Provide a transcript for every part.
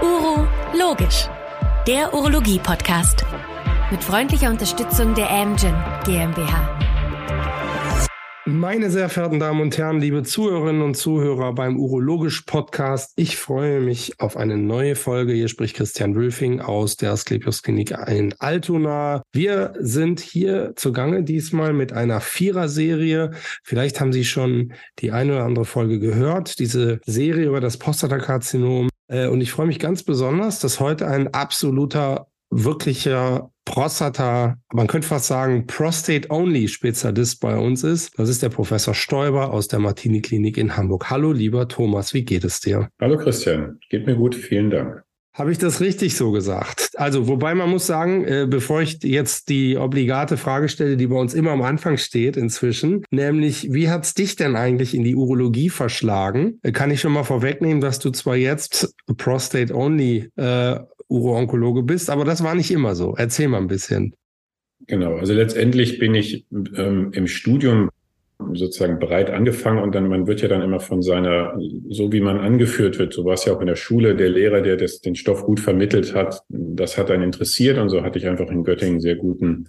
Uro Logisch, der Urologie-Podcast. Mit freundlicher Unterstützung der Amgen GmbH. Meine sehr verehrten Damen und Herren, liebe Zuhörerinnen und Zuhörer beim Urologisch Podcast, ich freue mich auf eine neue Folge. Hier spricht Christian Wülfing aus der Asklepios Klinik in Altona. Wir sind hier zugange diesmal mit einer Vierer-Serie. Vielleicht haben Sie schon die eine oder andere Folge gehört, diese Serie über das Prostatakarzinom. Äh, und ich freue mich ganz besonders, dass heute ein absoluter wirklicher Prostata, man könnte fast sagen, Prostate-Only-Spezialist bei uns ist. Das ist der Professor Stoiber aus der Martini-Klinik in Hamburg. Hallo, lieber Thomas, wie geht es dir? Hallo, Christian. Geht mir gut, vielen Dank. Habe ich das richtig so gesagt? Also, wobei man muss sagen, äh, bevor ich jetzt die obligate Frage stelle, die bei uns immer am Anfang steht inzwischen, nämlich, wie hat's dich denn eigentlich in die Urologie verschlagen? Äh, kann ich schon mal vorwegnehmen, dass du zwar jetzt Prostate-Only äh, Uro-Onkologe bist, aber das war nicht immer so. Erzähl mal ein bisschen. Genau, also letztendlich bin ich ähm, im Studium sozusagen bereit angefangen und dann, man wird ja dann immer von seiner, so wie man angeführt wird, so war es ja auch in der Schule, der Lehrer, der das, den Stoff gut vermittelt hat, das hat einen interessiert und so hatte ich einfach in Göttingen sehr guten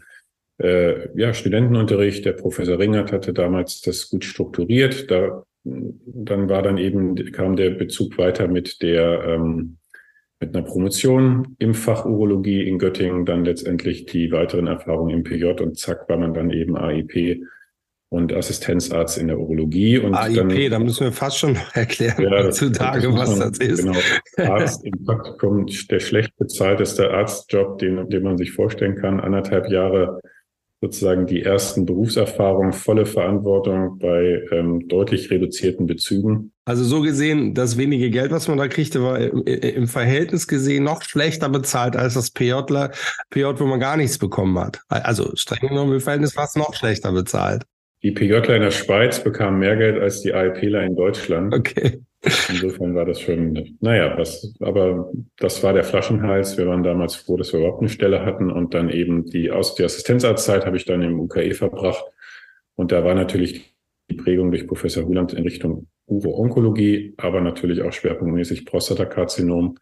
äh, ja, Studentenunterricht. Der Professor Ringert hatte damals das gut strukturiert. Da, dann war dann eben, kam der Bezug weiter mit der ähm, mit einer Promotion im Fach Urologie in Göttingen, dann letztendlich die weiteren Erfahrungen im PJ und zack war man dann eben AIP und Assistenzarzt in der Urologie. Und AIP, dann, da müssen wir fast schon erklären ja, heutzutage, was das ist. Genau, Arzt im Praktikum, der schlecht bezahlteste Arztjob, den, den man sich vorstellen kann. Anderthalb Jahre sozusagen die ersten Berufserfahrungen, volle Verantwortung bei ähm, deutlich reduzierten Bezügen. Also so gesehen, das wenige Geld, was man da kriegte, war im Verhältnis gesehen noch schlechter bezahlt als das PJler, PJ, wo man gar nichts bekommen hat. Also streng genommen im Verhältnis war es noch schlechter bezahlt. Die PJler in der Schweiz bekamen mehr Geld als die AIPler in Deutschland. Okay. Insofern war das schon, naja, das, aber das war der Flaschenhals. Wir waren damals froh, dass wir überhaupt eine Stelle hatten und dann eben die, aus, die Assistenzarztzeit habe ich dann im UKE verbracht. Und da war natürlich die Prägung durch Professor Huland in Richtung Uro-Onkologie, aber natürlich auch schwerpunktmäßig Prostatakarzinom.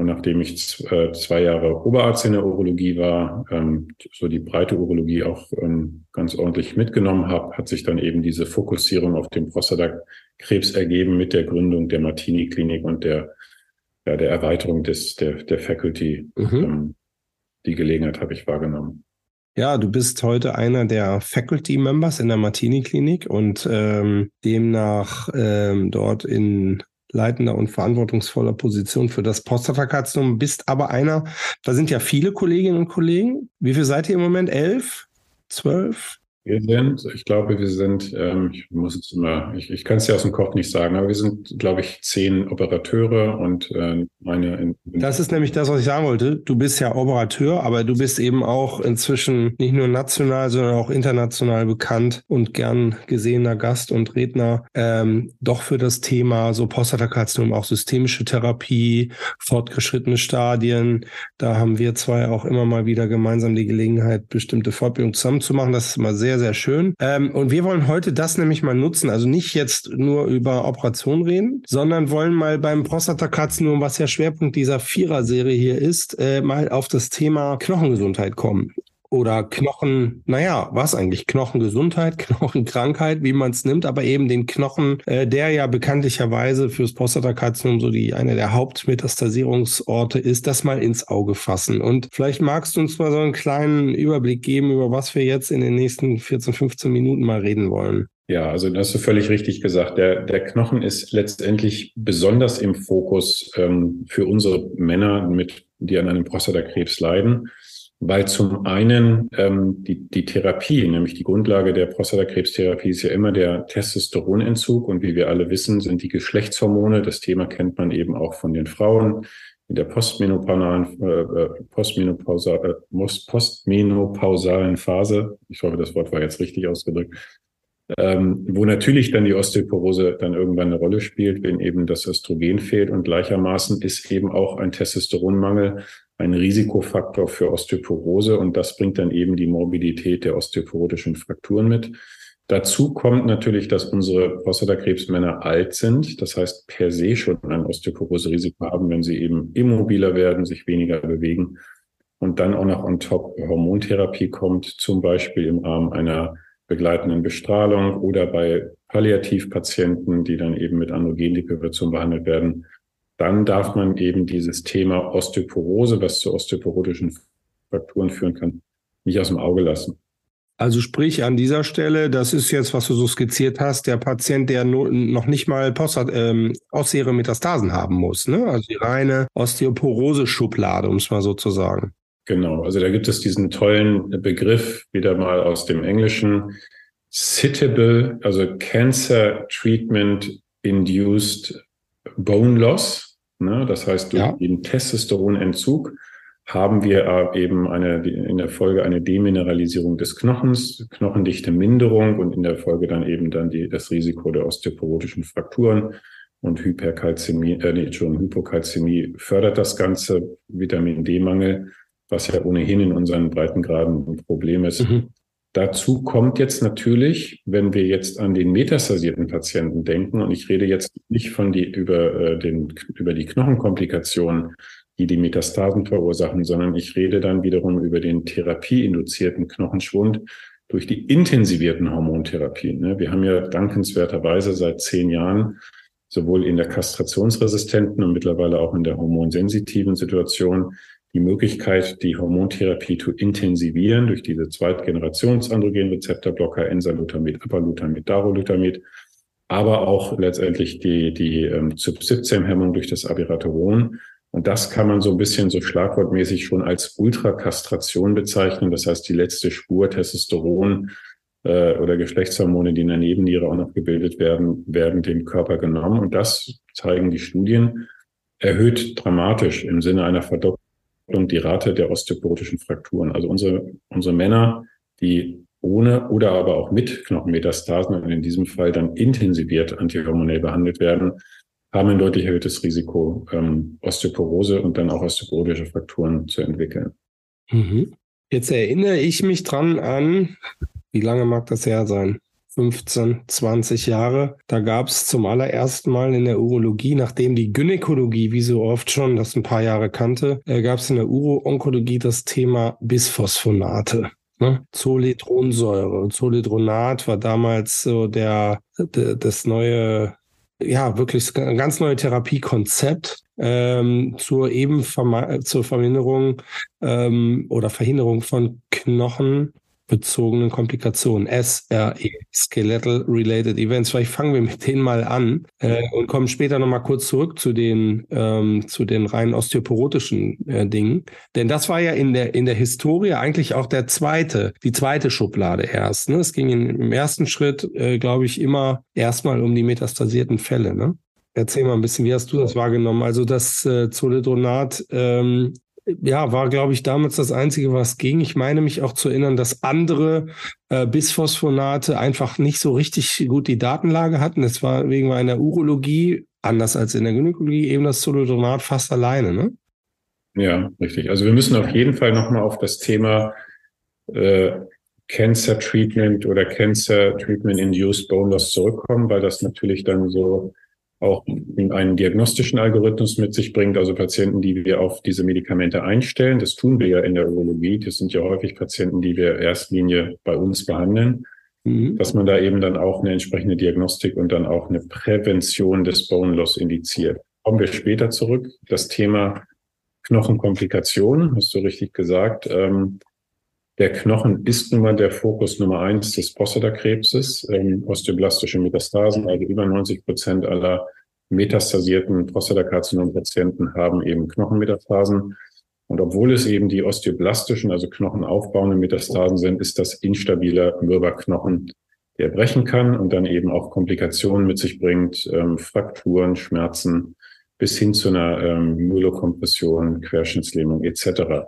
Und nachdem ich äh, zwei Jahre Oberarzt in der Urologie war, ähm, so die breite Urologie auch ähm, ganz ordentlich mitgenommen habe, hat sich dann eben diese Fokussierung auf den Prostatakrebs ergeben mit der Gründung der Martini-Klinik und der, ja, der Erweiterung des, der, der Faculty. Mhm. Ähm, die Gelegenheit habe ich wahrgenommen. Ja, du bist heute einer der Faculty Members in der Martini Klinik und ähm, demnach ähm, dort in leitender und verantwortungsvoller Position für das Prostatakarzinom, bist aber einer, da sind ja viele Kolleginnen und Kollegen. Wie viel seid ihr im Moment? Elf? Zwölf? Wir sind, ich glaube, wir sind, ähm, ich muss es immer, ich, ich kann es ja aus dem Kopf nicht sagen, aber wir sind, glaube ich, zehn Operateure und äh, meine. In, das ist nämlich das, was ich sagen wollte. Du bist ja Operateur, aber du bist eben auch inzwischen nicht nur national, sondern auch international bekannt und gern gesehener Gast und Redner, ähm, doch für das Thema so Prostatakarzinom, auch systemische Therapie, fortgeschrittene Stadien. Da haben wir zwei auch immer mal wieder gemeinsam die Gelegenheit, bestimmte Fortbildungen zusammen zu machen. Das ist immer sehr sehr, sehr schön. Ähm, und wir wollen heute das nämlich mal nutzen. Also nicht jetzt nur über Operation reden, sondern wollen mal beim Prostatakarzinom, was ja Schwerpunkt dieser Vierer-Serie hier ist, äh, mal auf das Thema Knochengesundheit kommen oder Knochen, naja, was eigentlich? Knochengesundheit, Knochenkrankheit, wie man es nimmt, aber eben den Knochen, äh, der ja bekanntlicherweise fürs Prostatakarzinom so die eine der Hauptmetastasierungsorte ist, das mal ins Auge fassen. Und vielleicht magst du uns mal so einen kleinen Überblick geben, über was wir jetzt in den nächsten 14, 15 Minuten mal reden wollen. Ja, also das hast du völlig richtig gesagt. Der, der Knochen ist letztendlich besonders im Fokus ähm, für unsere Männer, mit, die an einem Prostatakrebs leiden weil zum einen ähm, die, die Therapie, nämlich die Grundlage der Prostatakrebstherapie ist ja immer der Testosteronentzug. Und wie wir alle wissen, sind die Geschlechtshormone, das Thema kennt man eben auch von den Frauen in der postmenopausalen, äh, äh postmenopausal, äh, postmenopausalen Phase, ich hoffe, das Wort war jetzt richtig ausgedrückt, ähm, wo natürlich dann die Osteoporose dann irgendwann eine Rolle spielt, wenn eben das Östrogen fehlt. Und gleichermaßen ist eben auch ein Testosteronmangel ein Risikofaktor für Osteoporose und das bringt dann eben die Morbidität der osteoporotischen Frakturen mit. Dazu kommt natürlich, dass unsere Prostatakrebsmänner alt sind, das heißt per se schon ein Osteoporose-Risiko haben, wenn sie eben immobiler werden, sich weniger bewegen und dann auch noch on top Hormontherapie kommt, zum Beispiel im Rahmen einer begleitenden Bestrahlung oder bei Palliativpatienten, die dann eben mit Androgendeprivation behandelt werden, dann darf man eben dieses Thema Osteoporose, was zu osteoporotischen Frakturen führen kann, nicht aus dem Auge lassen. Also sprich an dieser Stelle, das ist jetzt, was du so skizziert hast, der Patient, der no, noch nicht mal Postat, ähm, ausseere Metastasen haben muss, ne? Also die reine Osteoporose-Schublade, um es mal so zu sagen. Genau, also da gibt es diesen tollen Begriff, wieder mal aus dem Englischen, Citable, also Cancer Treatment Induced Bone Loss. Ne? Das heißt, durch ja. den Testosteronentzug haben wir eben eine, in der Folge eine Demineralisierung des Knochens, knochendichte Minderung und in der Folge dann eben dann die, das Risiko der osteoporotischen Frakturen und Hyperkalzämie, äh, nee, schon Hypokalzämie fördert das Ganze, Vitamin D-Mangel, was ja ohnehin in unseren Breitengraden ein Problem ist. Mhm. Dazu kommt jetzt natürlich, wenn wir jetzt an den metastasierten Patienten denken, und ich rede jetzt nicht von die über äh, den über die Knochenkomplikationen, die die Metastasen verursachen, sondern ich rede dann wiederum über den therapieinduzierten Knochenschwund durch die intensivierten Hormontherapien. Ne? Wir haben ja dankenswerterweise seit zehn Jahren sowohl in der kastrationsresistenten und mittlerweile auch in der hormonsensitiven Situation die Möglichkeit, die Hormontherapie zu intensivieren durch diese Zweitgenerations-Androgenrezeptorblocker, Enzalutamid, Apalutamid, Darolutamid, aber auch letztendlich die, die ähm, Subsystem-Hemmung durch das Abiraterol und das kann man so ein bisschen so schlagwortmäßig schon als Ultrakastration bezeichnen. Das heißt, die letzte Spur Testosteron äh, oder Geschlechtshormone, die in der Nebenniere auch noch gebildet werden, werden dem Körper genommen. Und das zeigen die Studien, erhöht dramatisch im Sinne einer Verdopplung die Rate der osteoporotischen Frakturen. Also unsere, unsere Männer, die ohne oder aber auch mit Knochenmetastasen und in diesem Fall dann intensiviert antihormonell behandelt werden, haben ein deutlich erhöhtes Risiko, ähm, Osteoporose und dann auch osteoporotische Frakturen zu entwickeln. Mhm. Jetzt erinnere ich mich dran an, wie lange mag das her sein? 15, 20 Jahre. Da gab es zum allerersten Mal in der Urologie, nachdem die Gynäkologie, wie so oft schon, das ein paar Jahre kannte, äh, gab es in der Uro-Onkologie das Thema Bisphosphonate. Ne? Zoledronsäure. Zoledronat war damals so der, der das neue ja, wirklich ein ganz neues Therapiekonzept ähm, zur eben zur Verminderung ähm, oder Verhinderung von Knochen bezogenen Komplikationen, SRE, Skeletal Related Events. Vielleicht fangen wir mit denen mal an äh, und kommen später nochmal kurz zurück zu den, ähm, zu den rein osteoporotischen äh, Dingen. Denn das war ja in der, in der Historie eigentlich auch der zweite, die zweite Schublade erst. Ne? Es ging in, im ersten Schritt, äh, glaube ich, immer erstmal um die metastasierten Fälle. Ne? Erzähl mal ein bisschen, wie hast du das wahrgenommen? Also das äh, Zoledronat ähm, ja, war, glaube ich, damals das Einzige, was ging. Ich meine mich auch zu erinnern, dass andere äh, Bisphosphonate einfach nicht so richtig gut die Datenlage hatten. Das war wegen einer Urologie, anders als in der Gynäkologie, eben das Zoledronat fast alleine, ne? Ja, richtig. Also wir müssen auf jeden Fall nochmal auf das Thema äh, Cancer Treatment oder Cancer Treatment Induced Bone Loss zurückkommen, weil das natürlich dann so auch einen diagnostischen Algorithmus mit sich bringt, also Patienten, die wir auf diese Medikamente einstellen. Das tun wir ja in der Urologie. Das sind ja häufig Patienten, die wir Erstlinie bei uns behandeln, mhm. dass man da eben dann auch eine entsprechende Diagnostik und dann auch eine Prävention des Bone Loss indiziert. Kommen wir später zurück. Das Thema Knochenkomplikationen, hast du richtig gesagt. Ähm, der Knochen ist nun mal der Fokus Nummer eins des Prostatakrebses, ähm, osteoblastische Metastasen. Also über 90 Prozent aller metastasierten Prostatakarzinom-Patienten haben eben Knochenmetastasen. Und obwohl es eben die osteoblastischen, also knochenaufbauenden Metastasen sind, ist das instabiler Mürberknochen, der brechen kann und dann eben auch Komplikationen mit sich bringt, ähm, Frakturen, Schmerzen bis hin zu einer ähm, Myelokompression, Querschnittslähmung etc.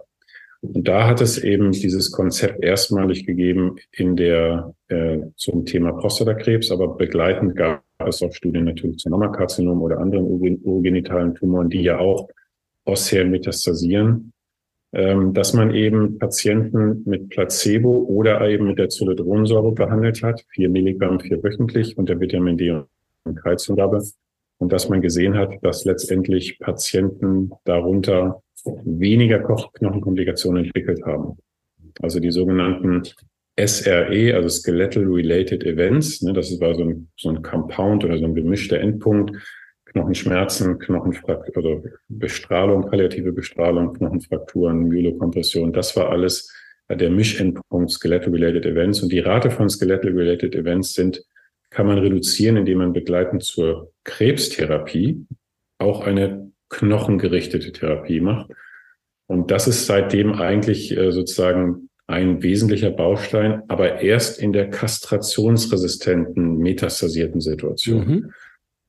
Und da hat es eben dieses Konzept erstmalig gegeben in der äh, zum Thema Prostatakrebs, aber begleitend gab es auch Studien natürlich zu Mammakarzinom oder anderen urgenitalen Tumoren, die ja auch ossär metastasieren. ähm, dass man eben Patienten mit Placebo oder eben mit der Zoledronsäure behandelt hat, vier Milligramm vier wöchentlich unter Vitamin D und Kalziumgabe. Und dass man gesehen hat, dass letztendlich Patienten darunter weniger Knochenkomplikationen entwickelt haben. Also die sogenannten SRE, also Skeletal Related Events, ne, das war so ein, so ein Compound oder so ein gemischter Endpunkt, Knochenschmerzen, Knochenfraktur, also Bestrahlung, palliative Bestrahlung, Knochenfrakturen, Myelokompression, das war alles der Mischendpunkt Skeletal-Related Events. Und die Rate von Skeletal-Related Events sind, kann man reduzieren, indem man begleitend zur Krebstherapie auch eine knochengerichtete Therapie macht. Und das ist seitdem eigentlich äh, sozusagen ein wesentlicher Baustein, aber erst in der kastrationsresistenten, metastasierten Situation. Mhm.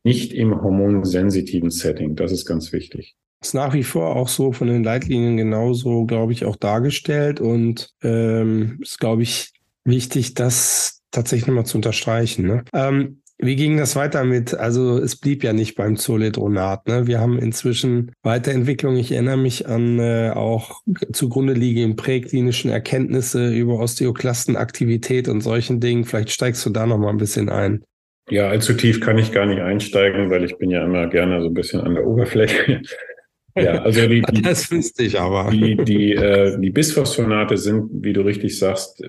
Nicht im hormonsensitiven Setting. Das ist ganz wichtig. Ist nach wie vor auch so von den Leitlinien genauso, glaube ich, auch dargestellt und ähm, ist, glaube ich, wichtig, das tatsächlich nochmal zu unterstreichen. Ne? Ähm, wie ging das weiter mit? Also es blieb ja nicht beim Zoledronat. Ne? Wir haben inzwischen Weiterentwicklung. Ich erinnere mich an äh, auch zugrunde liegenden präklinischen Erkenntnisse über Osteoklastenaktivität und solchen Dingen. Vielleicht steigst du da noch mal ein bisschen ein. Ja, allzu tief kann ich gar nicht einsteigen, weil ich bin ja immer gerne so ein bisschen an der Oberfläche. Ja, also die, die das wüsste ich aber. Die, die, äh, die Bisphosphonate sind, wie du richtig sagst,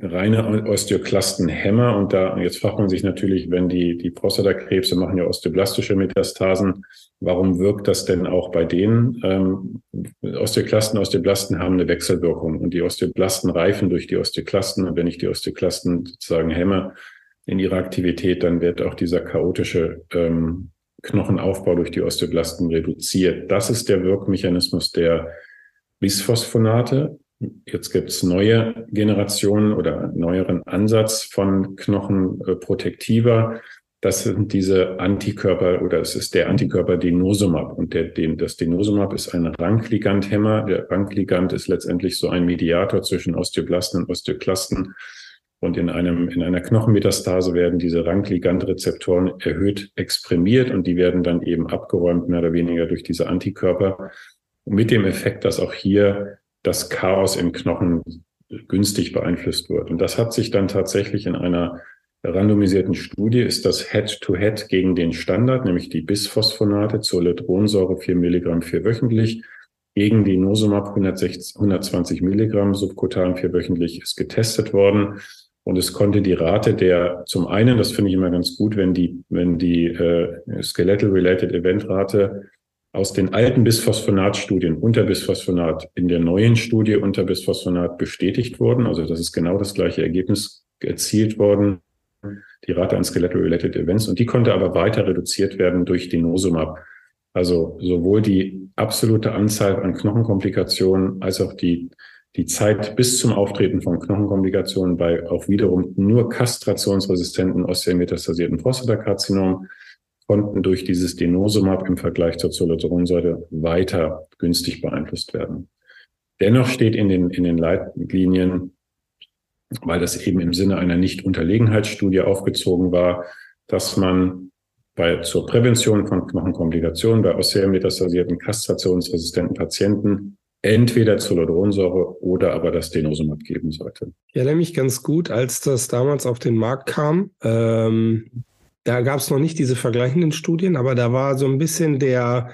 reine Osteoklastenhämmer. Und da, jetzt fragt man sich natürlich, wenn die, die Prostatakrebse machen ja osteoblastische Metastasen, warum wirkt das denn auch bei denen? Ähm, Osteoklasten, Osteoblasten haben eine Wechselwirkung und die Osteoblasten reifen durch die Osteoklasten. Und wenn ich die Osteoklasten sozusagen hämme in ihrer Aktivität, dann wird auch dieser chaotische ähm, Knochenaufbau durch die Osteoblasten reduziert. Das ist der Wirkmechanismus der Bisphosphonate. Jetzt gibt es neue Generationen oder neueren Ansatz von Knochenprotektiva. Das sind diese Antikörper oder es ist der Antikörper Denosumab. Und der, den, das Denosumab ist ein Rankligandhemmer. Der Rankligand ist letztendlich so ein Mediator zwischen Osteoblasten und Osteoklasten. Und in einem, in einer Knochenmetastase werden diese Rankligand-Rezeptoren erhöht exprimiert und die werden dann eben abgeräumt, mehr oder weniger durch diese Antikörper. Mit dem Effekt, dass auch hier das Chaos im Knochen günstig beeinflusst wird. Und das hat sich dann tatsächlich in einer randomisierten Studie, ist das Head-to-Head -Head gegen den Standard, nämlich die Bisphosphonate zur Zoledronsäure 4 Milligramm vier wöchentlich, gegen die Nosumab 160, 120 Milligramm subkutan vier wöchentlich ist getestet worden. Und es konnte die Rate der, zum einen, das finde ich immer ganz gut, wenn die, wenn die äh, Skeletal-Related Event-Rate aus den alten Bisphosphonat-Studien unter Bisphosphonat in der neuen Studie unter Bisphosphonat bestätigt wurden. Also das ist genau das gleiche Ergebnis erzielt worden, die Rate an Skeletal-Related Events. Und die konnte aber weiter reduziert werden durch die Nosumab. Also sowohl die absolute Anzahl an Knochenkomplikationen als auch die, die Zeit bis zum Auftreten von Knochenkomplikationen bei auch wiederum nur kastrationsresistenten osteometastasierten Prostatakarzinom konnten durch dieses Denosumab im Vergleich zur Zoledronsäure weiter günstig beeinflusst werden. Dennoch steht in den, in den Leitlinien, weil das eben im Sinne einer Nicht-Unterlegenheitsstudie aufgezogen war, dass man bei, zur Prävention von Knochenkomplikationen bei osteometastasierten kastrationsresistenten Patienten entweder Zoledronsäure oder aber das Denosumab geben sollte. Ich erinnere mich ganz gut, als das damals auf den Markt kam. Ähm, da gab es noch nicht diese vergleichenden Studien, aber da war so ein bisschen der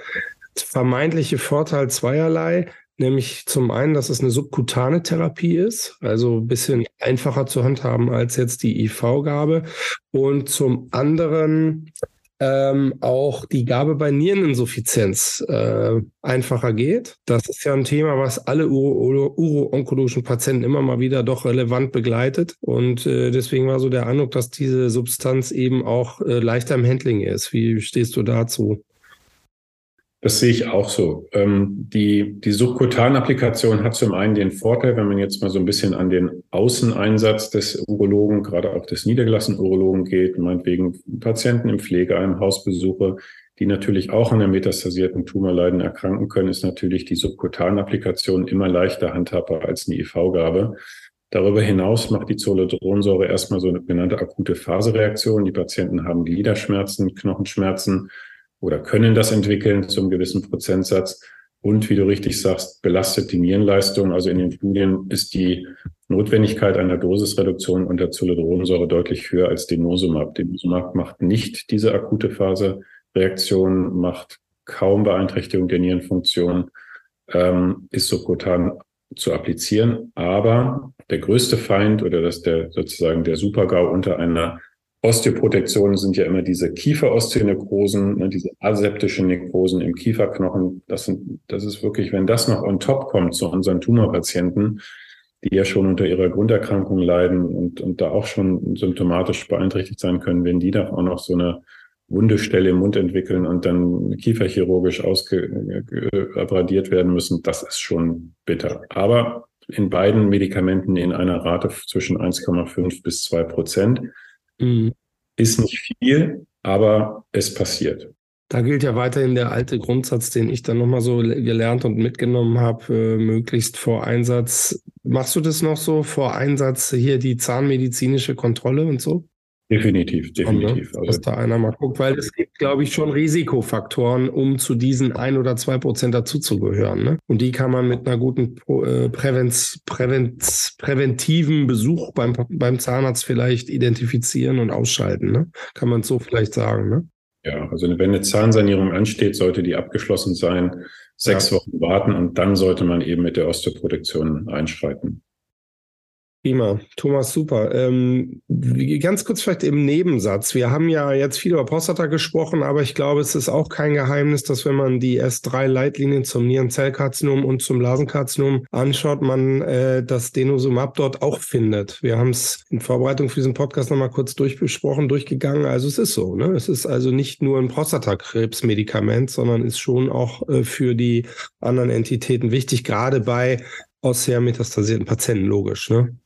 vermeintliche Vorteil zweierlei. Nämlich zum einen, dass es eine subkutane Therapie ist, also ein bisschen einfacher zu handhaben als jetzt die IV-Gabe. Und zum anderen, ähm, auch die Gabe bei Niereninsuffizienz äh, einfacher geht. Das ist ja ein Thema, was alle uro-onkologischen Patienten immer mal wieder doch relevant begleitet. Und äh, deswegen war so der Eindruck, dass diese Substanz eben auch äh, leichter im Handling ist. Wie stehst du dazu? Das sehe ich auch so. Ähm, die, die Subkutan-Applikation hat zum einen den Vorteil, wenn man jetzt mal so ein bisschen an den Außeneinsatz des Urologen, gerade auch des niedergelassenen Urologen geht, meinetwegen Patienten im Pflegeheim, Hausbesuche, die natürlich auch an der metastasierten Tumorleiden erkranken können, ist natürlich die Subkutan-Applikation immer leichter handhabbar als eine IV-Gabe. Darüber hinaus macht die Zoledronsäure erstmal so eine genannte akute Phasereaktion. Die Patienten haben Gliederschmerzen, Knochenschmerzen, oder können das entwickeln zum gewissen Prozentsatz. Und wie du richtig sagst, belastet die Nierenleistung. Also in den Studien ist die Notwendigkeit einer Dosisreduktion unter Zoledronsäure deutlich höher als Denosumab. Denosumab macht nicht diese akute Phase Reaktion, macht kaum Beeinträchtigung der Nierenfunktion, ähm, ist subkutan zu applizieren. Aber der größte Feind oder das der sozusagen der Supergau unter einer Osteoprotektion sind ja immer diese Kieferosteonekrosen, ne, diese aseptischen Nekrosen im Kieferknochen. Das sind, das ist wirklich, wenn das noch on top kommt zu unseren Tumorpatienten, die ja schon unter ihrer Grunderkrankung leiden und, und da auch schon symptomatisch beeinträchtigt sein können, wenn die da auch noch so eine Wundestelle im Mund entwickeln und dann kieferchirurgisch ausgeradiert werden müssen, das ist schon bitter. Aber in beiden Medikamenten in einer Rate zwischen 1,5 bis 2 Prozent. Mhm. Ist nicht viel, aber es passiert. Da gilt ja weiterhin der alte Grundsatz, den ich dann nochmal so gelernt und mitgenommen habe, äh, möglichst vor Einsatz. Machst du das noch so vor Einsatz hier die zahnmedizinische Kontrolle und so? Definitiv, definitiv. Ne? Dass da einer mal guckt, weil es gibt, glaube ich, schon Risikofaktoren, um zu diesen ein oder zwei Prozent dazuzugehören. Ne? Und die kann man mit einer guten äh, Prävenz, Prävenz, präventiven Besuch beim, beim Zahnarzt vielleicht identifizieren und ausschalten. Ne? Kann man so vielleicht sagen. Ne? Ja, also wenn eine Zahnsanierung ansteht, sollte die abgeschlossen sein, sechs ja. Wochen warten und dann sollte man eben mit der Osteoprotektion einschreiten. Prima, Thomas, super. Ähm, ganz kurz vielleicht im Nebensatz. Wir haben ja jetzt viel über Prostata gesprochen, aber ich glaube, es ist auch kein Geheimnis, dass wenn man die S3-Leitlinien zum Nierenzellkarzinom und zum Blasenkarzinom anschaut, man äh, das Denosumab dort auch findet. Wir haben es in Vorbereitung für diesen Podcast nochmal kurz durchbesprochen, durchgegangen. Also es ist so. Ne? Es ist also nicht nur ein Prostatakrebsmedikament, sondern ist schon auch äh, für die anderen Entitäten wichtig, gerade bei sehr metastasierten Patienten, logisch. Ne?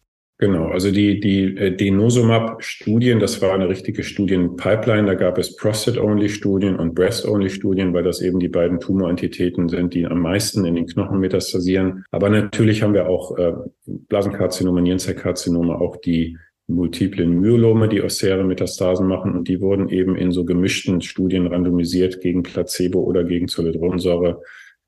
Genau, also die, die äh, Denosumab-Studien, das war eine richtige Studienpipeline. Da gab es Prostate-Only-Studien und Breast-Only-Studien, weil das eben die beiden Tumorentitäten sind, die am meisten in den Knochen metastasieren. Aber natürlich haben wir auch äh, Blasenkarzinome, Nierenzellkarzinome, auch die multiplen Myelome, die ossäre Metastasen machen. Und die wurden eben in so gemischten Studien randomisiert gegen Placebo oder gegen Zoledronsäure,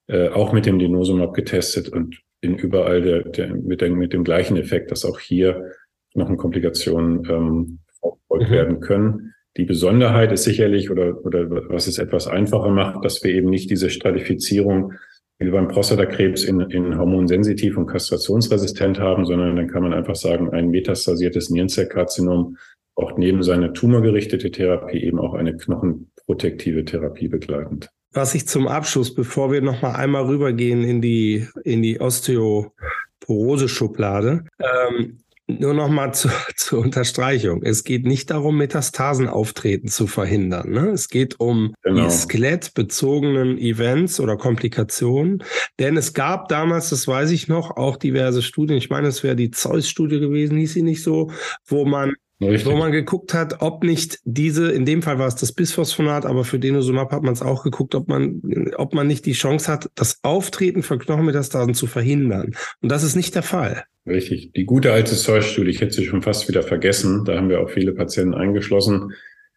äh, auch mit dem Denosumab getestet. Und in überall der, der, mit, der, mit dem gleichen Effekt, dass auch hier Knochenkomplikationen ähm, verfolgt mhm. werden können. Die Besonderheit ist sicherlich, oder, oder was es etwas einfacher macht, dass wir eben nicht diese Stratifizierung wie beim Prostatakrebs in, in hormonsensitiv und kastrationsresistent haben, sondern dann kann man einfach sagen, ein metastasiertes Nierenzellkarzinom braucht neben seiner tumorgerichtete Therapie eben auch eine knochenprotektive Therapie begleitend was ich zum Abschluss, bevor wir noch mal einmal rübergehen in die, in die Osteoporose-Schublade, ähm, nur noch mal zu, zur Unterstreichung. Es geht nicht darum, Metastasen auftreten zu verhindern. Ne? Es geht um genau. die skelettbezogenen Events oder Komplikationen. Denn es gab damals, das weiß ich noch, auch diverse Studien. Ich meine, es wäre die Zeus-Studie gewesen, hieß sie nicht so, wo man Richtig. Wo man geguckt hat, ob nicht diese, in dem Fall war es das Bisphosphonat, aber für Denosumab hat man es auch geguckt, ob man, ob man nicht die Chance hat, das Auftreten von Knochenmetastasen zu verhindern. Und das ist nicht der Fall. Richtig. Die gute alte Zeus-Studie, ich hätte sie schon fast wieder vergessen. Da haben wir auch viele Patienten eingeschlossen.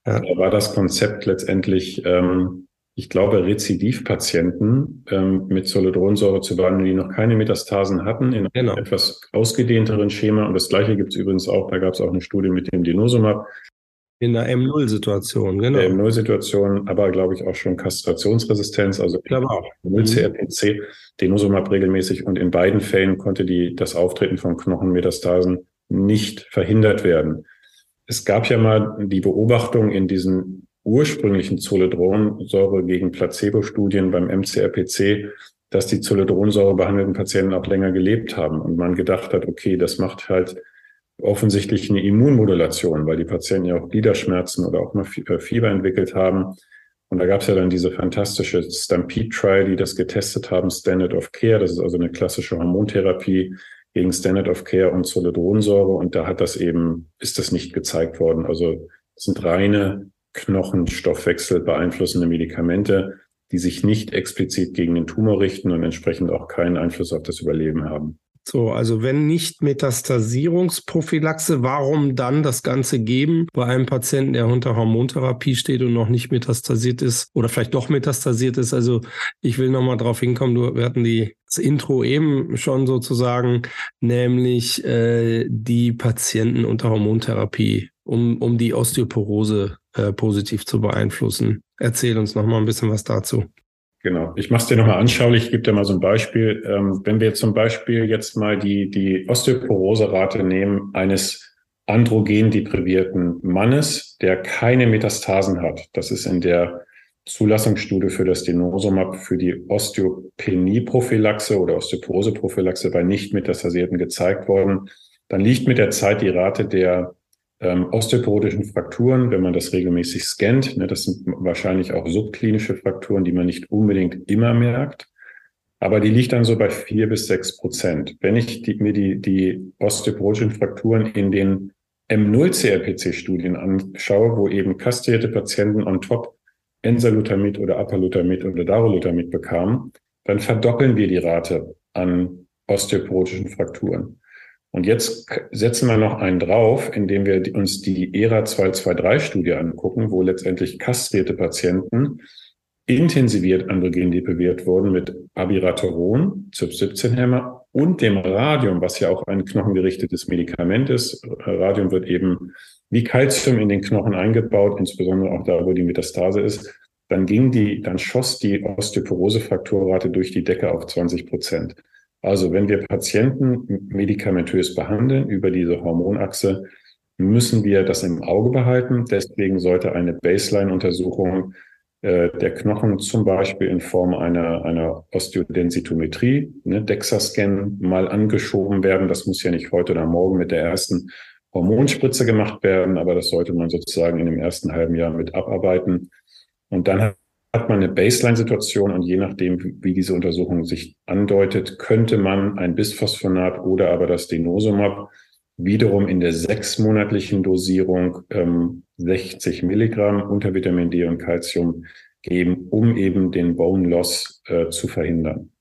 Ja. Da war das Konzept letztendlich, ähm, ich glaube, Rezidivpatienten ähm, mit Zoledronsäure zu behandeln, die noch keine Metastasen hatten, in genau. einem etwas ausgedehnteren Schema. Und das Gleiche gibt es übrigens auch, da gab es auch eine Studie mit dem Denosumab. In der M0-Situation, genau. Der M0-Situation, aber glaube ich auch schon Kastrationsresistenz, also ich glaube auch 0-CRPC, mhm. Denosumab regelmäßig. Und in beiden Fällen konnte die, das Auftreten von Knochenmetastasen nicht verhindert werden. Es gab ja mal die Beobachtung in diesen ursprünglichen Zoledronsäure gegen Placebo-Studien beim MCRPC, dass die Zoledronsäure behandelten Patienten auch länger gelebt haben und man gedacht hat, okay, das macht halt offensichtlich eine Immunmodulation, weil die Patienten ja auch Gliederschmerzen oder auch mal äh, Fieber entwickelt haben. Und da gab es ja dann diese fantastische Stampede-Trial, die das getestet haben, Standard of Care. Das ist also eine klassische Hormontherapie gegen Standard of Care und Zoledronsäure. Und da hat das eben, ist das nicht gezeigt worden. Also sind reine Knochenstoffwechsel beeinflussende Medikamente, die sich nicht explizit gegen den Tumor richten und entsprechend auch keinen Einfluss auf das Überleben haben. So, also wenn nicht Metastasierungsprophylaxe, warum dann das Ganze geben bei einem Patienten, der unter Hormontherapie steht und noch nicht metastasiert ist oder vielleicht doch metastasiert ist? Also ich will nochmal drauf hinkommen, du, wir hatten die, das Intro eben schon sozusagen, nämlich äh, die Patienten unter Hormontherapie, um, um die Osteoporose äh, positiv zu beeinflussen. Erzähl uns nochmal ein bisschen was dazu. Genau. Ich mache es dir nochmal anschaulich. Ich gebe dir mal so ein Beispiel. Ähm, wenn wir zum Beispiel jetzt mal die, die Osteoporose-Rate nehmen eines androgen deprivierten Mannes, der keine Metastasen hat. Das ist in der Zulassungsstudie für das Denosumab für die Osteopenie-Prophylaxe oder Osteoporose-Prophylaxe bei nicht metastasierten gezeigt worden. Dann liegt mit der Zeit die Rate der ähm, osteoporotischen Frakturen, wenn man das regelmäßig scannt. Ne, das sind wahrscheinlich auch subklinische Frakturen, die man nicht unbedingt immer merkt. Aber die liegt dann so bei vier bis sechs Prozent. Wenn ich die, mir die, die osteoporotischen Frakturen in den M0-CRPC-Studien anschaue, wo eben kastrierte Patienten on top Enzalutamid oder Apalutamid oder Darolutamid bekamen, dann verdoppeln wir die Rate an osteoporotischen Frakturen. Und jetzt setzen wir noch einen drauf, indem wir uns die ERA 223-Studie angucken, wo letztendlich kastrierte Patienten intensiviert androgen depriviert wurden mit Abiraterol, CYP17-Hämmer und dem Radium, was ja auch ein knochengerichtetes Medikament ist. Radium wird eben wie Calcium in den Knochen eingebaut, insbesondere auch da, wo die Metastase ist. Dann ging die, dann schoss die Osteoporose-Frakturrate durch die Decke auf 20 Prozent. Also wenn wir Patienten medikamentös behandeln über diese Hormonachse, müssen wir das im Auge behalten. Deswegen sollte eine Baseline-Untersuchung äh, der Knochen zum Beispiel in Form einer, einer Osteodensitometrie, ne, DEXA-Scan, mal angeschoben werden. Das muss ja nicht heute oder morgen mit der ersten Hormonspritze gemacht werden, aber das sollte man sozusagen in dem ersten halben Jahr mit abarbeiten. Und dann hat man eine Baseline-Situation und je nachdem, wie diese Untersuchung sich andeutet, könnte man ein Bisphosphonat oder aber das Denosumab wiederum in der sechsmonatlichen Dosierung ähm, 60 Milligramm unter Vitamin D und Calcium geben, um eben den Bone Loss äh, zu verhindern.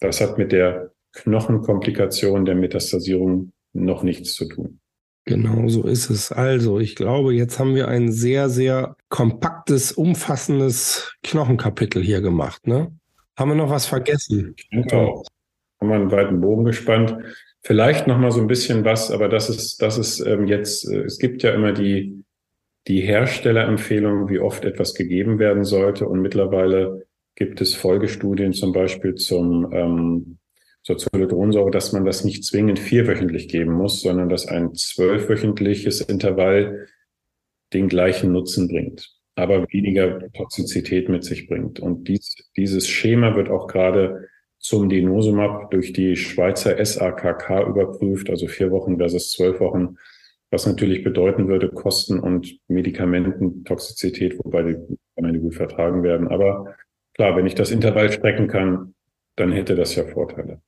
Das hat mit der Knochenkomplikation der Metastasierung noch nichts zu tun. Genau so ist es. Also, ich glaube, jetzt haben wir ein sehr, sehr kompaktes, umfassendes Knochenkapitel hier gemacht. Ne? Haben wir noch was vergessen? Auch. Haben wir einen weiten Bogen gespannt. Vielleicht noch mal so ein bisschen was, aber das ist, das ist ähm, jetzt, äh, es gibt ja immer die, die Herstellerempfehlung, wie oft etwas gegeben werden sollte. Und mittlerweile gibt es Folgestudien zum Beispiel zum ähm, Soziolodronsäure, dass man das nicht zwingend vierwöchentlich geben muss, sondern dass ein zwölfwöchentliches Intervall den gleichen Nutzen bringt, aber weniger Toxizität mit sich bringt. Und dies, dieses Schema wird auch gerade zum Denosumab durch die Schweizer SAKK überprüft, also vier Wochen versus zwölf Wochen, was natürlich bedeuten würde, Kosten und Medikamententoxizität, wobei die Medikamente gut vertragen werden. Aber klar, wenn ich das Intervall strecken kann, dann hätte das ja Vorteile.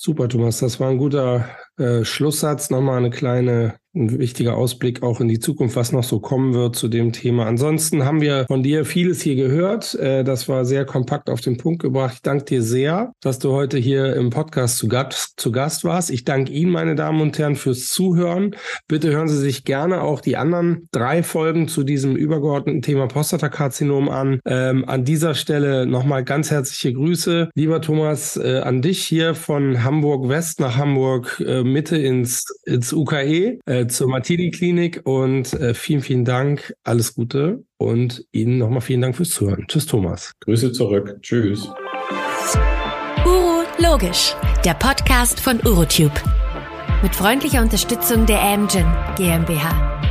Super, Thomas. Das war ein guter äh, Schlusssatz. Nochmal eine kleine ein wichtiger Ausblick auch in die Zukunft, was noch so kommen wird zu dem Thema. Ansonsten haben wir von dir vieles hier gehört. Äh, das war sehr kompakt auf den Punkt gebracht. Ich danke dir sehr, dass du heute hier im Podcast zu Gast, zu Gast warst. Ich danke Ihnen, meine Damen und Herren, fürs Zuhören. Bitte hören Sie sich gerne auch die anderen drei Folgen zu diesem übergeordneten Thema Prostatakarzinom an. Ähm, an dieser Stelle nochmal ganz herzliche Grüße. Lieber Thomas, äh, an dich hier von Hamburg West nach Hamburg äh, Mitte ins, ins UKE. Äh, zur Martini-Klinik und äh, vielen, vielen Dank. Alles Gute und Ihnen nochmal vielen Dank fürs Zuhören. Tschüss, Thomas. Grüße zurück. Tschüss. Uro Logisch, der Podcast von Urotube. Mit freundlicher Unterstützung der Amgen GmbH.